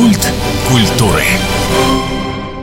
Культ культуры.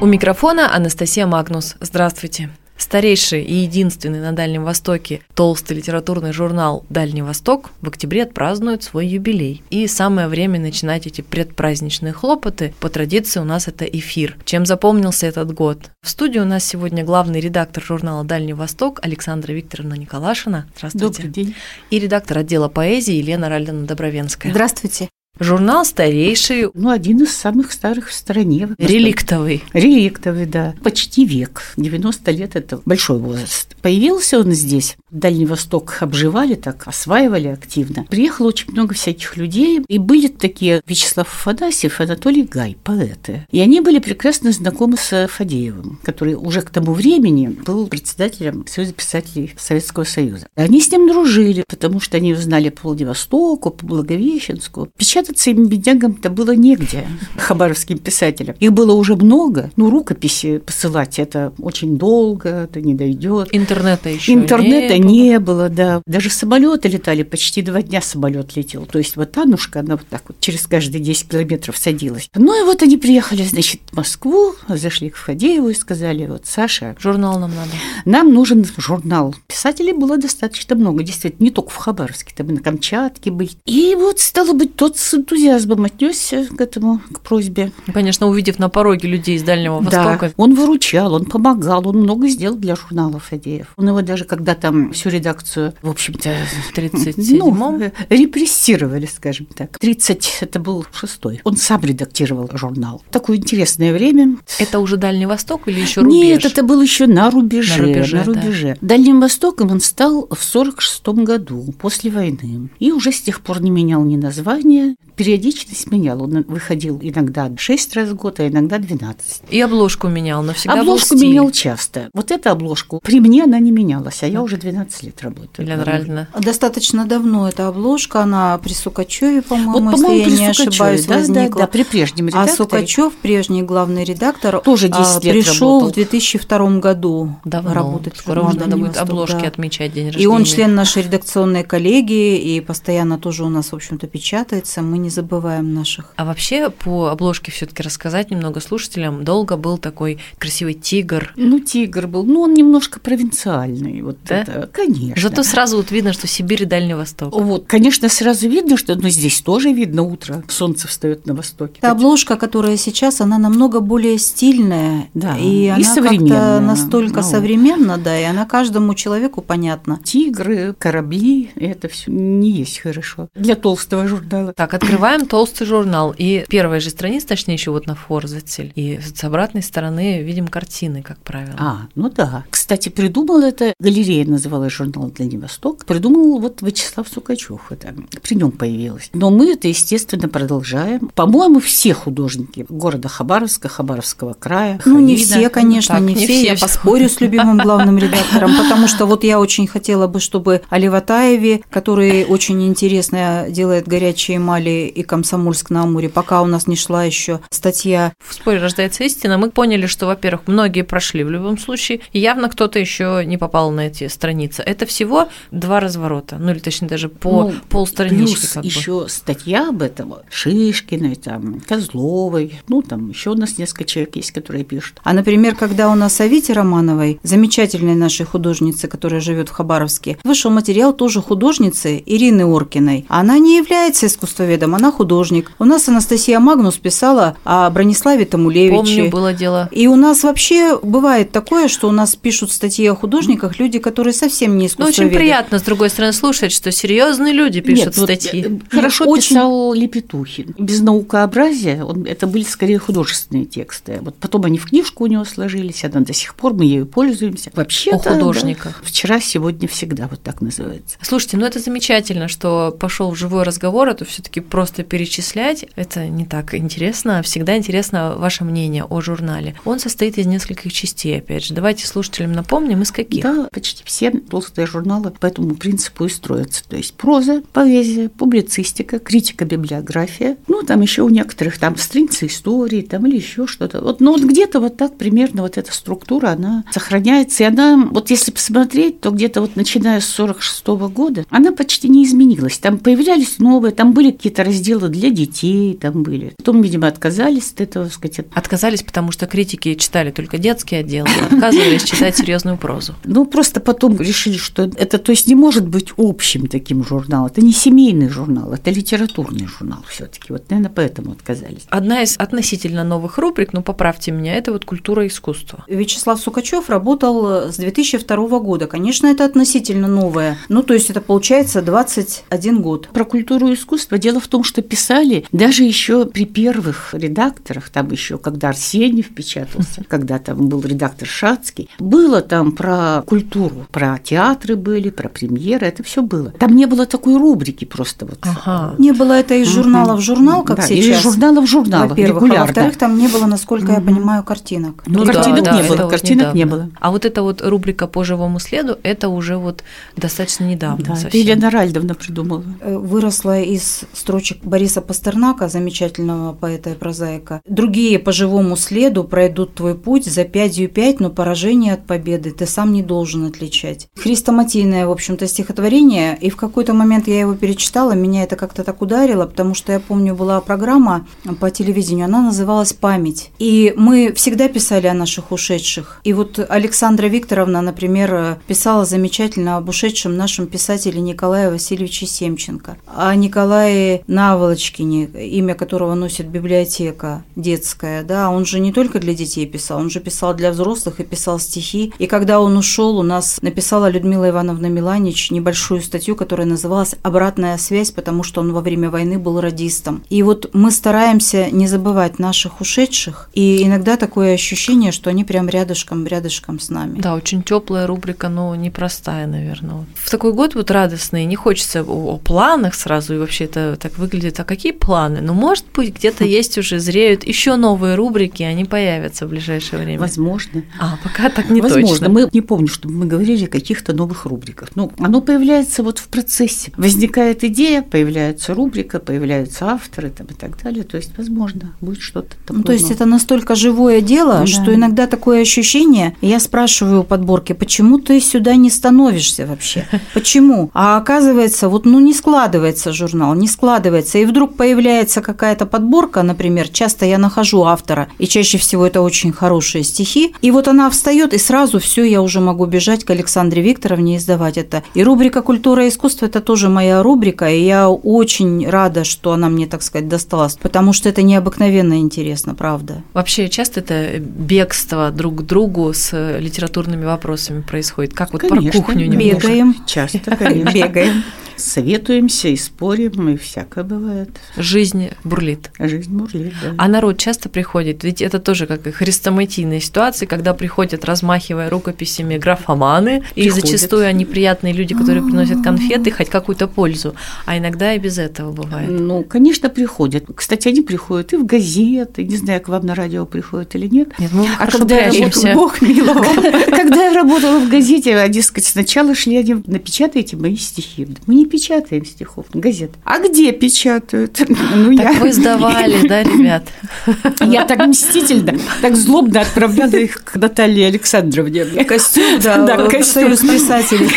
У микрофона Анастасия Магнус. Здравствуйте. Старейший и единственный на Дальнем Востоке толстый литературный журнал «Дальний Восток» в октябре отпразднует свой юбилей. И самое время начинать эти предпраздничные хлопоты. По традиции у нас это эфир. Чем запомнился этот год? В студии у нас сегодня главный редактор журнала «Дальний Восток» Александра Викторовна Николашина. Здравствуйте. Добрый день. И редактор отдела поэзии Елена Ральдовна Добровенская. Здравствуйте. Журнал старейший. Ну, один из самых старых в стране. Реликтовый. Реликтовый, да. Почти век. 90 лет – это большой возраст. Появился он здесь. Дальний Восток обживали так, осваивали активно. Приехало очень много всяких людей. И были такие Вячеслав Афанасьев, Анатолий Гай, поэты. И они были прекрасно знакомы с Фадеевым, который уже к тому времени был председателем Союза писателей Советского Союза. Они с ним дружили, потому что они знали по Владивостоку, по Благовещенску. Печатать печататься им, беднягам-то, было негде, хабаровским писателям. Их было уже много, ну, рукописи посылать это очень долго, это не дойдет. Интернета еще Интернета не было. не было, да. Даже самолеты летали, почти два дня самолет летел. То есть вот Анушка, она вот так вот через каждые 10 километров садилась. Ну и вот они приехали, значит, в Москву, зашли к Фадееву и сказали, вот, Саша... Журнал нам надо. Нам нужен журнал. Писателей было достаточно много, действительно, не только в Хабаровске, там и на Камчатке были. И вот, стало быть, тот с энтузиазмом отнесся к этому, к просьбе. Ну, конечно, увидев на пороге людей из Дальнего Востока. Да, он выручал, он помогал, он много сделал для журнала Фадеев. Он его даже, когда там всю редакцию, в общем-то, в 37-м ну, репрессировали, скажем так. 30 это был шестой. Он сам редактировал журнал. Такое интересное время. Это уже Дальний Восток или еще рубеж? Нет, это был еще на рубеже. На рубеже, на рубеже. Да. Дальним Востоком он стал в 46 году, после войны. И уже с тех пор не менял ни названия, периодичность менял. Он выходил иногда 6 раз в год, а иногда 12. И обложку менял, но всегда Обложку был менял часто. Вот эта обложку при мне она не менялась, а я уже 12 лет работаю. Елена Ральдовна. Достаточно давно эта обложка, она при Сукачеве, по-моему, вот, если по я при не Сукачеве, ошибаюсь, да, возникла. Да, да, при прежнем редакторе. А Сукачев, прежний главный редактор, тоже 10 лет пришел работал. в 2002 году Давно. работать. Скоро в уже надо будет обложки да. отмечать день рождения. И он член нашей редакционной коллегии, и постоянно тоже у нас, в общем-то, печатается. Мы не забываем наших. А вообще по обложке все-таки рассказать немного слушателям. Долго был такой красивый тигр. Ну, тигр был, ну, он немножко провинциальный. Вот Да? это, конечно. Зато сразу вот видно, что Сибирь и Дальний Восток. Вот, конечно, сразу видно, что ну, здесь тоже видно утро, солнце встает на востоке. Та обложка, которая сейчас, она намного более стильная, Да, и, и она современная, как-то настолько ну. современна, да, и она каждому человеку понятна. Тигры, корабли, это все не есть хорошо для толстого журнала. Так, открываем толстый журнал. И первая же страница, точнее, еще вот на форзацель. И с обратной стороны видим картины, как правило. А, ну да. Кстати, придумал это, галерея называлась журнал «Дальний Восток», придумал вот Вячеслав Сукачев, это при нем появилось. Но мы это, естественно, продолжаем. По-моему, все художники города Хабаровска, Хабаровского края, Ну, не все, конечно, так, не, не все. все Я поспорю с любимым главным редактором, потому что вот я очень хотела бы, чтобы Али Ватаеве, который очень интересно делает горячие эмали и Комсомольск на Амуре, пока у нас не шла еще статья. В споре рождается истина. Мы поняли, что, во-первых, многие прошли в любом случае, и явно кто-то еще не попал на эти страницы. Это всего два разворота, ну или точнее даже по Ну, полстранички. Плюс как бы. еще статья об этом Шишкиной, там, Козловой, ну, там еще у нас несколько человек есть, которые пишут. А, например, когда у нас о Вите Романовой, замечательной нашей художнице, которая живет в Хабаровске, вышел материал тоже художницы Ирины Оркиной. Она не является искусствоведом, она художник. У нас Анастасия Магнус писала о Брониславе Тамулевиче. Помню, было дело. И у нас вообще бывает такое, что у нас пишут статьи о художниках люди, которые совсем не Ну, искусствоведы. очень приятно, с другой стороны, слушать, что серьезные люди пишут Нет, вот, статьи. э, хорошо Очень- писал Лепетухин. Без наукообразия он, это были скорее художественные тексты. Вот потом они в книжку у него сложились, она до сих пор, мы ею пользуемся. Вообще О художниках. Вчера, сегодня, всегда, вот так называется. Слушайте, ну это замечательно, что пошел в живой разговор, это все-таки просто перечислять, это не так интересно. Всегда интересно ваше мнение о журнале. Он состоит из нескольких частей, опять же. Давайте слушателям напомним, из каких. Да, почти все толстые журналы по этому принципу и строятся. То есть проза, поэзия, публицистика, критика, библиография. Ну, там еще у некоторых там страницы истории, там или еще что-то. Вот, но вот где-то вот так примерно вот эта структура, она сохраняется. И она, вот если посмотреть, то где-то вот начиная с 46 года, она почти не изменилась. Там появлялись новые, там были какие-то разделы для детей там были. Потом, видимо, отказались от этого, сказать. Отказались, потому что критики читали только детский отдел, отказывались читать серьезную прозу. Ну, просто потом решили, что это, то есть, не может быть общим таким журналом. Это не семейный журнал, это литературный журнал все таки Вот, наверное, поэтому отказались. Одна из относительно новых рубрик, ну, поправьте меня, это вот культура и искусство. Вячеслав Сукачев работал с 2002 года. Конечно, это относительно новое. Ну, то есть это получается 21 год. Про культуру и искусство дело в том, что писали даже еще при первых редакторах, там еще когда Арсеньев печатался, когда там был редактор Шацкий, было там про культуру, про театры были, про премьеры, это все было. Там не было такой рубрики просто вот. Ага. Не было это из журнала в журнал, как да, сейчас. Из журнала в журнал, Во-первых, регулярно. а во-вторых, там не было, насколько я понимаю, картинок. Ну, да, картинок да, не это было, вот картинок не недавно. было. А вот эта вот рубрика по живому следу, это уже вот достаточно недавно Да, это совсем. Елена Ральдовна придумала. Э, Выросла из строчек Бориса Пастернака, замечательного поэта и прозаика. Другие по живому следу пройдут твой путь за пятью пять, но поражение от победы ты сам не должен отличать. Хрестоматийное, в общем-то, стихотворение, и в какой-то момент я его перечитала, меня это как-то так ударило, потому что я помню, была программа по телевидению, она называлась «Память». И мы всегда писали о наших ушедших. И вот Александра Викторовна, например, писала замечательно об ушедшем нашем писателе Николае Васильевиче Семченко, о Николае Наволочкине, имя которого носит библиотека детская, да, он же не только для детей писал, он же писал для взрослых и писал стихи. И когда он ушел, у нас написала Людмила Ивановна Миланич небольшую статью, которая называлась «Обратная связь», потому что он во время войны был радистом. И вот мы стараемся не забывать наших ушедших, и иногда такое ощущение, что они прям рядышком, рядышком с нами. Да, очень теплая рубрика, но непростая, наверное. В такой год вот радостный, не хочется о, о планах сразу, и вообще это так выглядит. А какие планы? Ну, может быть, где-то есть уже, зреют еще новые рубрики, они появятся в ближайшее время. Возможно. А, пока так не Возможно. точно. Мы не помню, чтобы мы говорили о каких-то новых рубриках. Ну, оно появляется вот в процессе. Возникает идея, появляется рубрика, появляются авторы там, и так далее. То есть, возможно, будет что-то такое. Ну, то есть это настолько живое дело, Да. что иногда такое ощущение, я спрашиваю у подборки, почему ты сюда не становишься вообще? Почему? А оказывается, вот ну не складывается журнал, не складывается, и вдруг появляется какая-то подборка, например, часто я нахожу автора, и чаще всего это очень хорошие стихи, и вот она встает, и сразу все, я уже могу бежать к Александре Викторовне и издавать это. И рубрика «Культура и искусство» – это тоже моя рубрика, и я очень рада, что она мне, так сказать, досталась, потому что это необыкновенно интересно, правда. Вообще часто это бегство друг к другу с литературными вопросами происходит. Как вот Конечно, про кухню немножко. Бегаем. Часто, конечно. Бегаем. Советуемся и спорим, и всякое бывает. Жизнь бурлит. Жизнь бурлит, да. А народ часто приходит, ведь это тоже как и хрестоматийные ситуации, когда приходят, размахивая рукописями, графоманы, и Приходят. зачастую они приятные люди, которые приносят конфеты, хоть какую-то пользу, а иногда и без этого бывает. Ну, конечно, приходят. Кстати, они приходят и в газеты, не знаю, к вам на радио приходят или нет. Нет, мы А когда я работала, Бог миловал. Когда я работала в газете, они, сказать, сначала шли, они напечатаете мои стихи. Мы не печатаем стихов, газет. А где печатают? Ну, Так вы сдавали, да, ребят? Я так мстительно, так злобно отправляла их к Наталье Александровне. Костюм, да, Да, костюм. Союз писателей.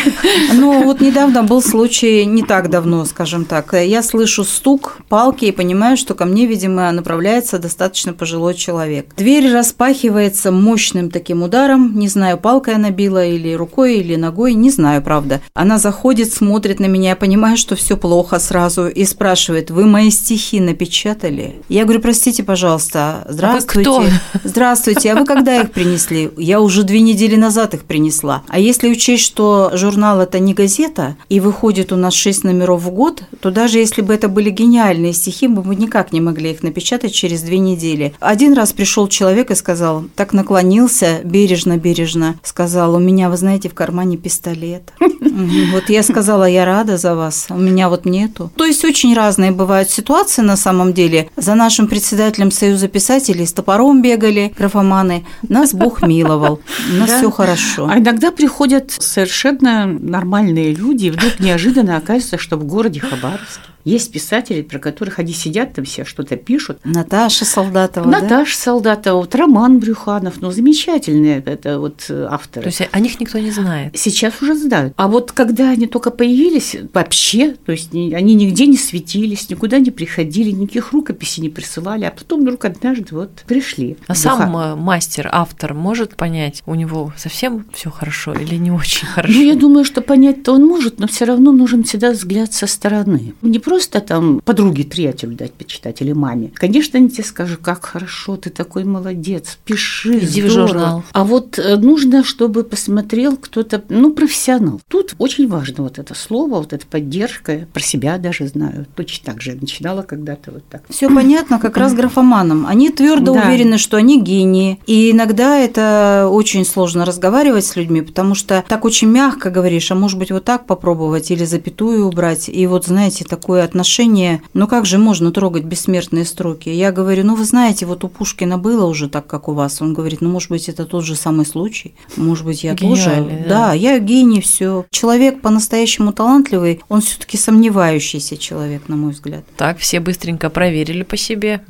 Ну, вот недавно был случай, не так давно, скажем так. Я слышу стук палки и понимаю, что ко мне, видимо, направляется достаточно пожилой человек. Дверь распахивается мощным таким ударом. Не знаю, палкой она била или рукой, или ногой, не знаю, правда. Она заходит, смотрит на меня, я понимаю, что все плохо сразу, и спрашивает, вы мои стихи напечатали? Я говорю, простите, пожалуйста, здравствуйте. кто? Здравствуйте, а вы когда их принесли? Я уже две недели назад их принесла. А если учесть, что журнал это не газета, и выходит у нас шесть номеров в год, то даже если бы это были гениальные стихи, мы бы никак не могли их напечатать через две недели. Один раз пришел человек и сказал, так наклонился, бережно-бережно, сказал, у меня, вы знаете, в кармане пистолет. Вот я сказала, я рада за вас, у меня вот нету. То есть очень разные бывают ситуации на самом деле. За нашим председателем Союза писателей с топором бегали графоманы. Нас Бог миловал, у нас Да. все хорошо. А иногда приходят совершенно нормальные люди, и вдруг неожиданно оказывается, что в городе Хабаровске Есть писатели, про которых они сидят там все, что-то пишут. Наташа Солдатова, да? Наташа Солдатова, вот Роман Брюханов, ну, замечательные это вот э, авторы. То есть о них никто не знает. Сейчас уже знают. А вот когда они только появились, вообще, то есть ни- они нигде не светились, никуда не приходили, никаких рукописей не присылали, а потом вдруг однажды вот пришли. А Брюха- сам э, мастер, автор может понять, у него совсем все хорошо или не очень хорошо? Ну, я думаю, что понять-то он может, но все равно нужен всегда взгляд со стороны. Не просто там подруге, приятелю дать почитать или маме. Конечно, они тебе скажут, как хорошо, ты такой молодец, пиши, Иди в здорово». журнал. А вот э, нужно, чтобы посмотрел кто-то, ну, профессионал. Тут очень важно вот это слово, вот эта поддержка. Про себя даже знаю. Точно так же я начинала когда-то вот так. Все понятно как раз графоманам. Они твердо Да. уверены, что они гении. И иногда это очень сложно разговаривать с людьми, потому что так очень мягко говоришь, а может быть вот так попробовать или запятую убрать. И вот знаете, такое отношение, ну как же можно трогать бессмертные строки? Я говорю, ну вы знаете, вот у Пушкина было уже так, как у вас. Он говорит, ну может быть это тот же самый случай. Может быть я тоже. Гениальный, да. Да, я гений, все. Человек по-настоящему талантливый, он все-таки сомневающийся человек, на мой взгляд. Так, все быстренько проверили по себе.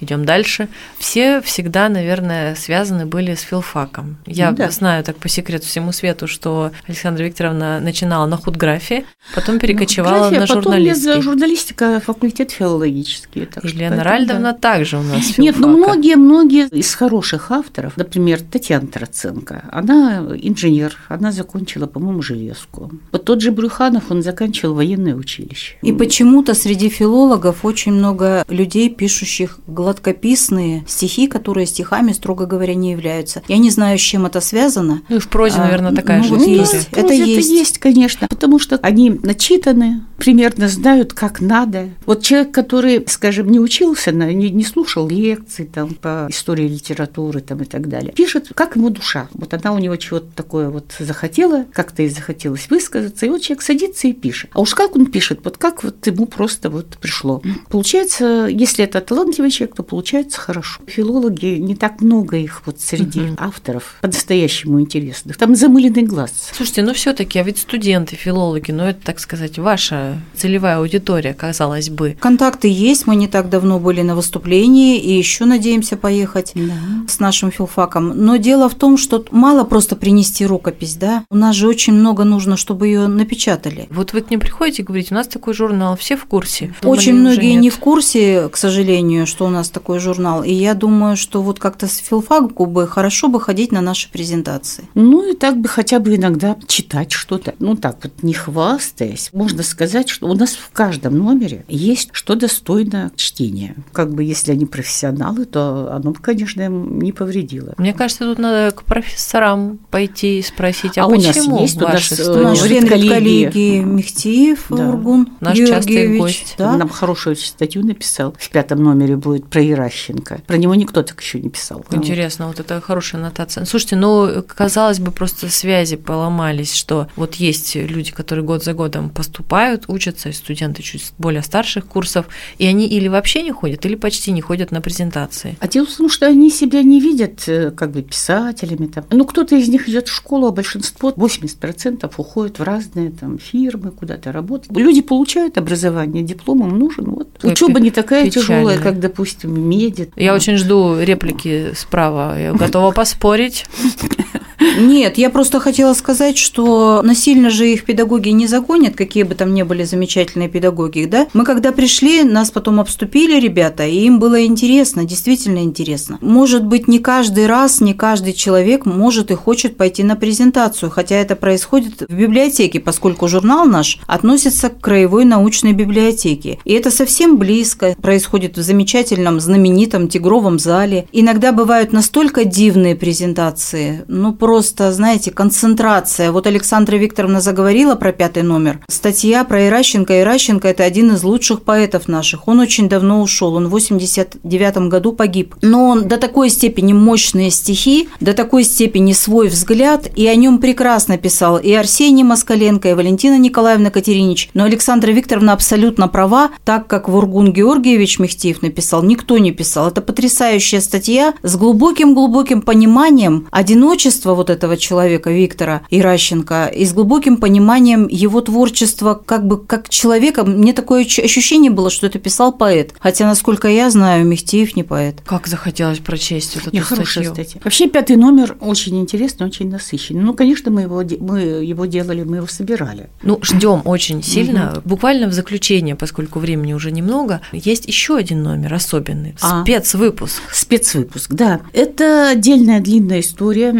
Идем дальше. Все всегда, наверное, связаны были с филфаком. Я Ну да. знаю так по секрету всему свету, что Александра Викторовна начинала на худграфе, потом перекочевала Ну, на графия, потом я за журналистику. журналистика, факультет филологический. так что Елена поэтому Ральдовна да. также у нас Нет, ну филфака. многие-многие из хороших авторов, например, Татьяна Троценко, она инженер, она закончила, по-моему, железку. Вот тот же Брюханов, он заканчивал военное училище. И почему-то среди филологов очень много людей, пишущих гладкописные стихи, которые стихами, строго говоря, не являются. Я не знаю, с чем это связано. Ну и в прозе, А, наверное, такая ну, же вот история. есть. Ну, Это прозе есть. есть, конечно, потому что они начитаны, примерно знают, как надо. Вот человек, который, скажем, не учился, не, не слушал лекций там, по истории литературы там, и так далее, пишет, как ему душа. Вот она у него чего-то такое вот захотела, как-то и захотелось высказаться, и вот человек садится и пишет. А уж как он пишет, вот как вот ему просто вот пришло. Получается, если это талантливый человек, то получается хорошо. Филологи, не так много их вот среди Мгм. авторов по-настоящему интересных. Там замыленный глаз. Слушайте, ну все-таки, а ведь студенты, филологи, ну это, так сказать, ваша целевая аудитория, казалось бы. Контакты есть, мы не так давно были на выступлении и еще надеемся поехать Да. с нашим филфаком. Но дело в том, что мало просто принести рукопись, да? У нас же очень много нужно, чтобы ее напечатали. Вот вы к ним приходите и говорите, у нас такой журнал, все в курсе. Очень Думали, уже многие не в курсе, к сожалению, что у нас такой журнал. И я думаю, что вот как-то с филфаку бы хорошо бы ходить на наши презентации. Ну и так бы хотя бы иногда читать что-то. Ну так вот, не хвастаясь, можно сказать, что у нас в каждом номере есть что достойно чтения. Как бы если они профессионалы, то оно бы, конечно, им не повредило. Мне кажется, тут надо к профессорам пойти и спросить, а, А у нас есть у нас, э, коллеги. коллегии Мехтиев Да. Ургун Наш частый Георгиевич, гость. да? Нам хорошую статью написал. В пятом номере будет про Иращенко. Про него никто так еще не писал. Интересно, вот это хорошая аннотация. Слушайте, ну, казалось бы, просто связи поломались, что вот есть люди, которые год за годом поступают, учатся, студенты чуть более старших курсов, и они или вообще не ходят, или почти не ходят на презентации. А дело в том, что они себя не видят э, как бы писателями. Там. Ну, кто-то из них идет в школу, а большинство, 80% уходят в разные там фирмы, куда-то работать. Люди получают образование, диплом им нужен. Вот. Учеба не такая печально. тяжелая, как, допустим, меди. Я очень жду реплики справа. Я готова поспорить. Нет, я просто хотела сказать, что насильно же их педагоги не загонят, какие бы там ни были замечательные педагоги, да? Мы когда пришли, нас потом обступили ребята, и им было интересно, действительно интересно. Может быть, не каждый раз, не каждый человек может и хочет пойти на презентацию, хотя это происходит в библиотеке, поскольку журнал наш относится к краевой научной библиотеке. И это совсем близко, происходит в замечательном, знаменитом Тигровом зале. Иногда бывают настолько дивные презентации, ну просто, знаете, концентрация. Вот Александра Викторовна заговорила про пятый номер. Статья про Иращенко. Иращенко – это один из лучших поэтов наших. Он очень давно ушел, он в 89 году погиб. Но он до такой степени мощные стихи, до такой степени свой взгляд, и о нем прекрасно писал и Арсений Москаленко, и Валентина Николаевна Катеринич. Но Александра Викторовна абсолютно права, так как Вургун Георгиевич Мехтиев написал, никто не писал. Это потрясающая статья с глубоким-глубоким пониманием одиночества вот этого человека, Виктора Иращенко, и с глубоким пониманием его творчества, как бы как человека. Мне такое ощущение было, что это писал поэт. Хотя, насколько я знаю, Мехтиев не поэт. Как захотелось прочесть вот эту статью. статья. Вообще, пятый номер очень интересный, очень насыщенный. Ну, конечно, мы его, мы его делали, мы его собирали. Ну, ждем очень сильно. Буквально в заключение, поскольку времени уже немного, есть еще один номер особенный. А. Спецвыпуск. Спецвыпуск, да. Это отдельная длинная история.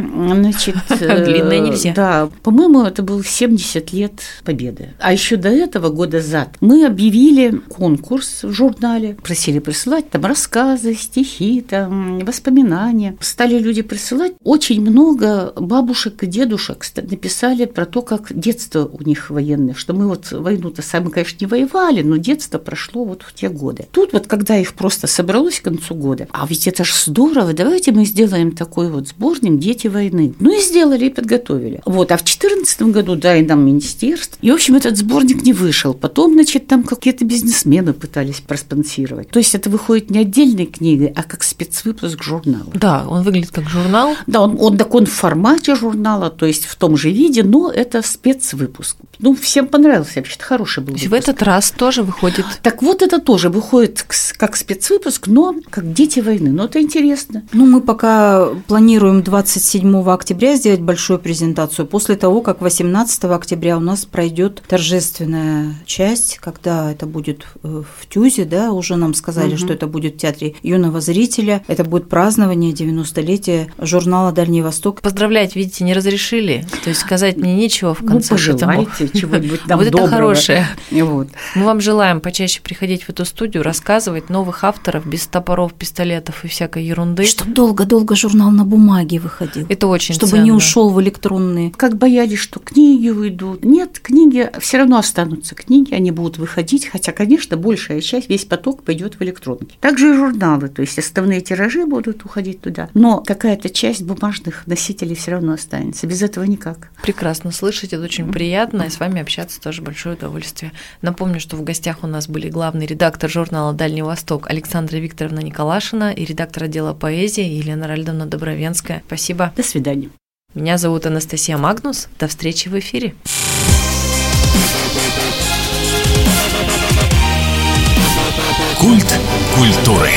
Значит, э, Длинная не все. Да, по-моему, это был 70 лет Победы. А еще до этого, года зад, мы объявили конкурс в журнале, просили присылать там рассказы, стихи, там, воспоминания. Стали люди присылать. Очень много бабушек и дедушек написали про то, как детство у них военное, что мы вот войну-то сами, конечно, не воевали, но детство прошло вот в те годы. Тут вот, когда их просто собралось к концу года, а ведь это же здорово, давайте мы сделаем такой вот сборник «Дети войны». Ну и сделали, и подготовили. Вот, а в 2014 году, да, и нам министерство. И, в общем, этот сборник не вышел. Потом, значит, там какие-то бизнесмены пытались проспонсировать. То есть это выходит не отдельной книгой, а как спецвыпуск журнала. Да, он выглядит как журнал. Да, он, он так он в формате журнала, то есть в том же виде, но это спецвыпуск. Ну, всем понравился, вообще-то хороший был То есть в этот раз тоже выходит Так вот, это тоже выходит как спецвыпуск, но как «Дети войны». Ну, это интересно. Ну, мы пока планируем 27 октября сделать большую презентацию. После того, как 18 октября у нас пройдет торжественная часть, когда это будет э, в Тюзе, да, уже нам сказали, Мгм. что это будет в Театре юного зрителя. Это будет празднование 90-летия журнала «Дальний Восток». Поздравлять, видите, не разрешили. То есть сказать мне нечего в Ну, конце. поэтому- пожелайте чего-нибудь нам Вот это хорошее. Вот. Мы вам желаем почаще приходить в эту студию, рассказывать новых авторов без топоров, пистолетов и всякой ерунды. Чтобы долго-долго журнал на бумаге выходил. Это очень Чтобы ценно. не ушел в электронные. Как боялись, что книги уйдут. Нет, книги все равно останутся. Книги, они будут выходить, хотя, конечно, большая часть, весь поток пойдет в электронки. Также и журналы, то есть основные тиражи будут уходить туда. Но какая-то часть бумажных носителей все равно останется. Без этого никак. Прекрасно слышать, это очень приятно, и с вами общаться тоже большое удовольствие. Напомню, что в гостях у нас были главный редактор журнала «Дальний Восток» Александра Викторовна Николашина и редактор отдела поэзии Елена Ральдовна Добровенская. Спасибо. До свидания. Меня зовут Анастасия Магнус. До встречи в эфире. Культ культуры.